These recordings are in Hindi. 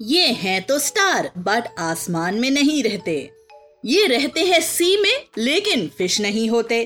ये हैं तो स्टार, बट आसमान में नहीं रहते। ये रहते हैं सी में, लेकिन फ़िश नहीं होते।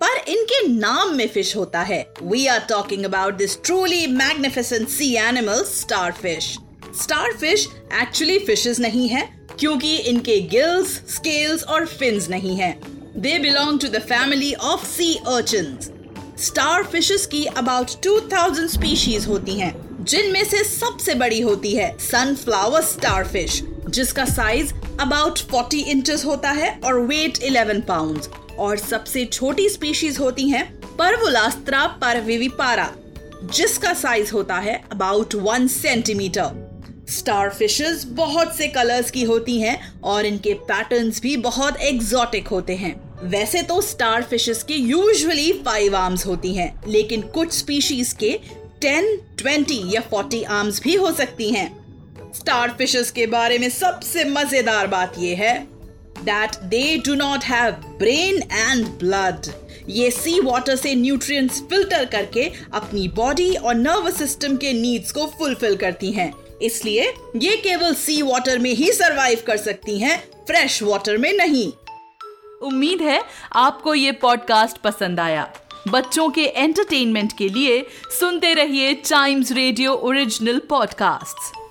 पर इनके नाम में फ़िश होता है। We are talking about this truly magnificent sea animal starfish starfish actually fishes नहीं है, क्योंकि इनके गिल्स स्केल्स और फिन्स नहीं है। They belong to the family of sea urchins starfishes की अबाउट 2000 स्पीशीज होती हैं, जिनमें से सबसे बड़ी होती है सनफ्लावर स्टार फ़िश जिसका साइज़ अबाउट 40 इंचेस होता है और वेट 11 पाउंड और सबसे छोटी स्पीशीज होती हैं परवुलास्त्रा परविविपारा जिसका साइज़ होता है about one centimetre starfishes बहुत से कलर्स की होती हैं और इनके पैटर्न्स भी बहुत एग्जॉटिक होते हैं। वैसे तो स्टार फिशेस के यूजुअली फाइव आर्म्स होती हैं, लेकिन कुछ स्पीशीज के टेन ट्वेंटी या फोर्टी आर्म्स भी हो सकती हैं। स्टार फिशेस के बारे में सबसे मज़ेदार बात यह है that they do not have brain and blood ये सी वाटर से न्यूट्रिएंट्स फ़िल्टर करके अपनी बॉडी और नर्वस सिस्टम के नीड्स को फुलफिल करती हैं। इसलिए ये केवल सी वाटर में ही सरवाइव कर सकती हैं फ्रेश वाटर में नहीं। उम्मीद है आपको ये पॉडकास्ट पसंद आया। बच्चों के एंटरटेनमेंट के लिए सुनते रहिए टाइम्स रेडियो ओरिजिनल पॉडकास्ट्स